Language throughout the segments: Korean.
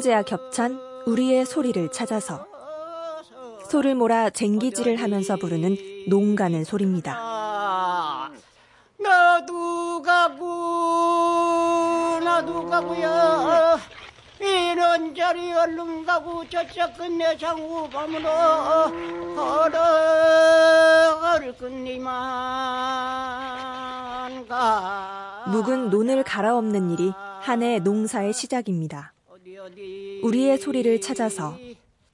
환인제와 겹찬 우리의 소리를 찾아서 소를 몰아 쟁기질을 하면서 부르는 농가는 소리입니다. 나도 가고 나도 가고야 이런 자리 얼른 가고 저쪽 끝내 장우 밤으로 걸어 끝니만 가 묵은 논을 갈아엎는 일이 한 해 농사의 시작입니다. 우리의 소리를 찾아서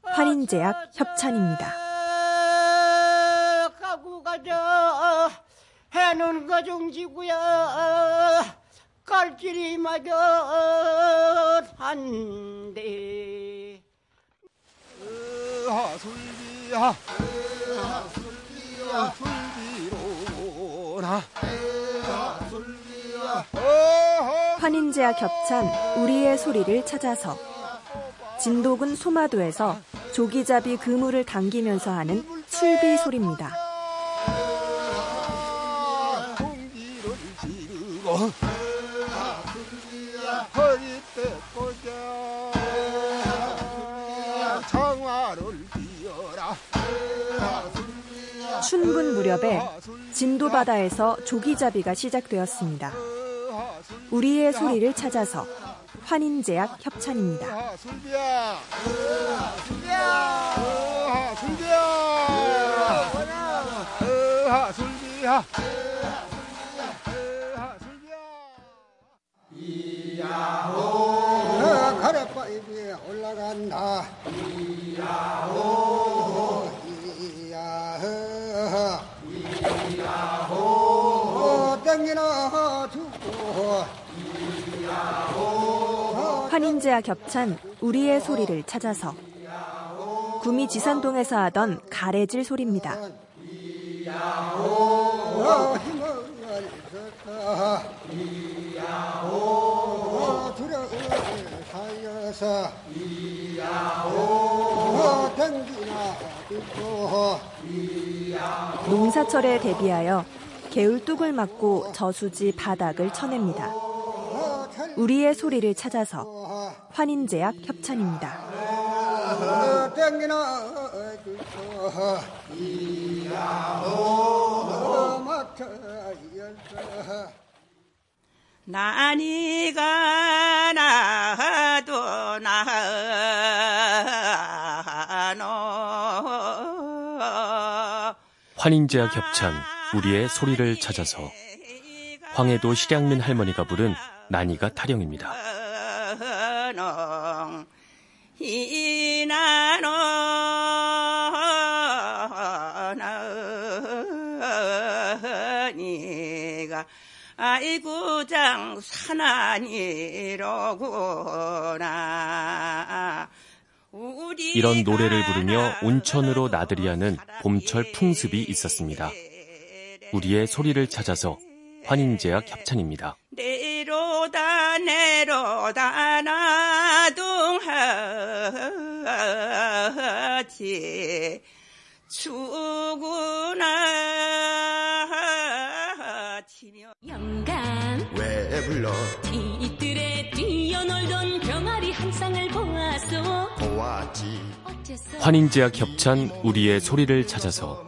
환인제약 협찬입니다. 해는 거중지구야. 깔길이 마저 한데 하술비야. 하술비야 술비로나. 하술비야 환인제와 겹찬 우리의 소리를 찾아서 진도군 소마도에서 조기잡이 그물을 당기면서 하는 술비 소리입니다. 춘분 무렵에 진도 바다에서 조기잡이가 시작되었습니다. 우리의 소리를 찾아서 환인제약 협찬입니다. 하술비야. 하술비야. 하술비야. 하술비야. 가래바위에 올라간다. 이야호 이야호 이야호 땡기나 환인제와 겹찬 우리의 소리를 찾아서 구미 지산동에서 하던 가래질 소리입니다. 농사철에 대비하여 개울 뚝을 맞고 저수지 바닥을 쳐냅니다. 우리의 소리를 찾아서 환인제약 협찬입니다. 어, 어, 나니가 나도 나노 환인제와 겹찬 우리의 소리를 찾아서 황해도 실양민 할머니가 부른 난이가 타령입니다. 이나노 나니가 아이고 장산아니로구나 이런 노래를 부르며 온천으로 나들이 하는 봄철 풍습이 있었습니다. 우리의 소리를 찾아서 환인제약 협찬입니다. 내로다 내로다 나둥하지. 추구나 치며. 영감 왜 불러? 이들의 뛰어놀던 병아리 한 쌍을 보았소. 보았지. 환인제약 협찬 우리의 소리를 찾아서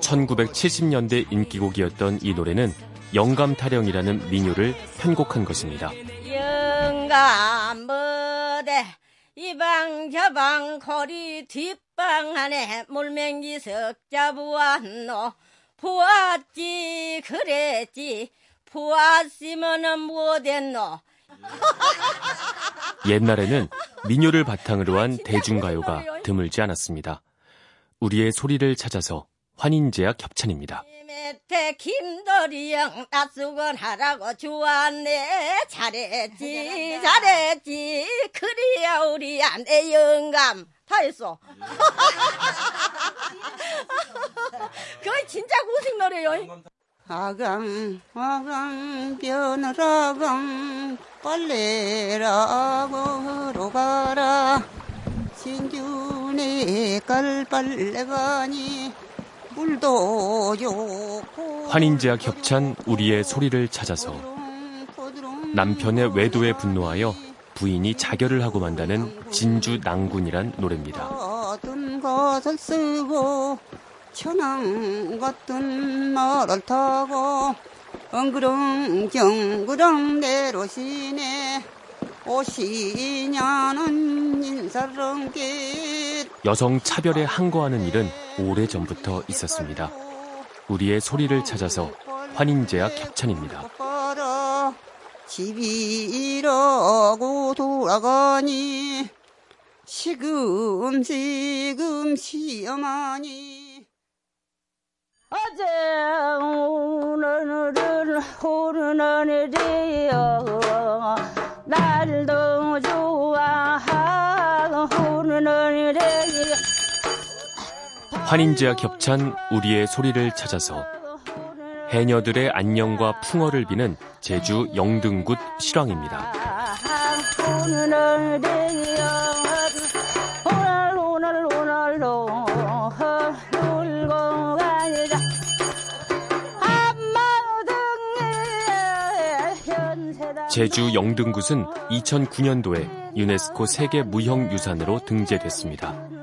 1970년대 인기곡이었던 이 노래는 영감 타령이라는 민요를 편곡한 것입니다. 영감 뭐대 이방 저방 거리 뒷방 안에 물맹기 석자 보았노 보았지 그랬지 보았으면은 뭐됐노 옛날에는 민요를 바탕으로 한 대중가요가 드물지 않았습니다. 우리의 소리를 찾아서 환인제약 협찬입니다. 밑에 김도리형 낯수건 하라고 주었네. 잘했지 잘했지. 그리야 우리 안내 영감. 다 했어. 그거 진짜 고생 노래요. 아감 아감 변을아감 빨래라고 가라. 신균이 깔빨래가니 환인제약 협찬 우리의 소리를 찾아서 남편의 외도에 분노하여 부인이 자결을 하고 만다는 진주 낭군이란 노래입니다. 어떤 것을 쓰고 천왕 같은 말을 타고 엉그렁 경그렁 내로시네 오시냐는 인사렁길 여성 차별에 항거하는 일은 오래 전부터 있었습니다. 우리의 소리를 찾아서 환인제약 협찬입니다. 집이라고 돌아가니 시금시금 시어머니 어제 오늘은 오늘이요 날도 환인제약 협찬 우리의 소리를 찾아서 해녀들의 안녕과 풍어를 비는 제주 영등굿 실황입니다. 제주 영등굿은 2009년도에 유네스코 세계 무형유산으로 등재됐습니다.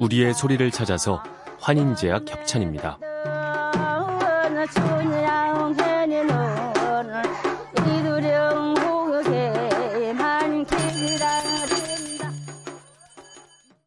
우리의 소리를 찾아서 환인제약 협찬입니다.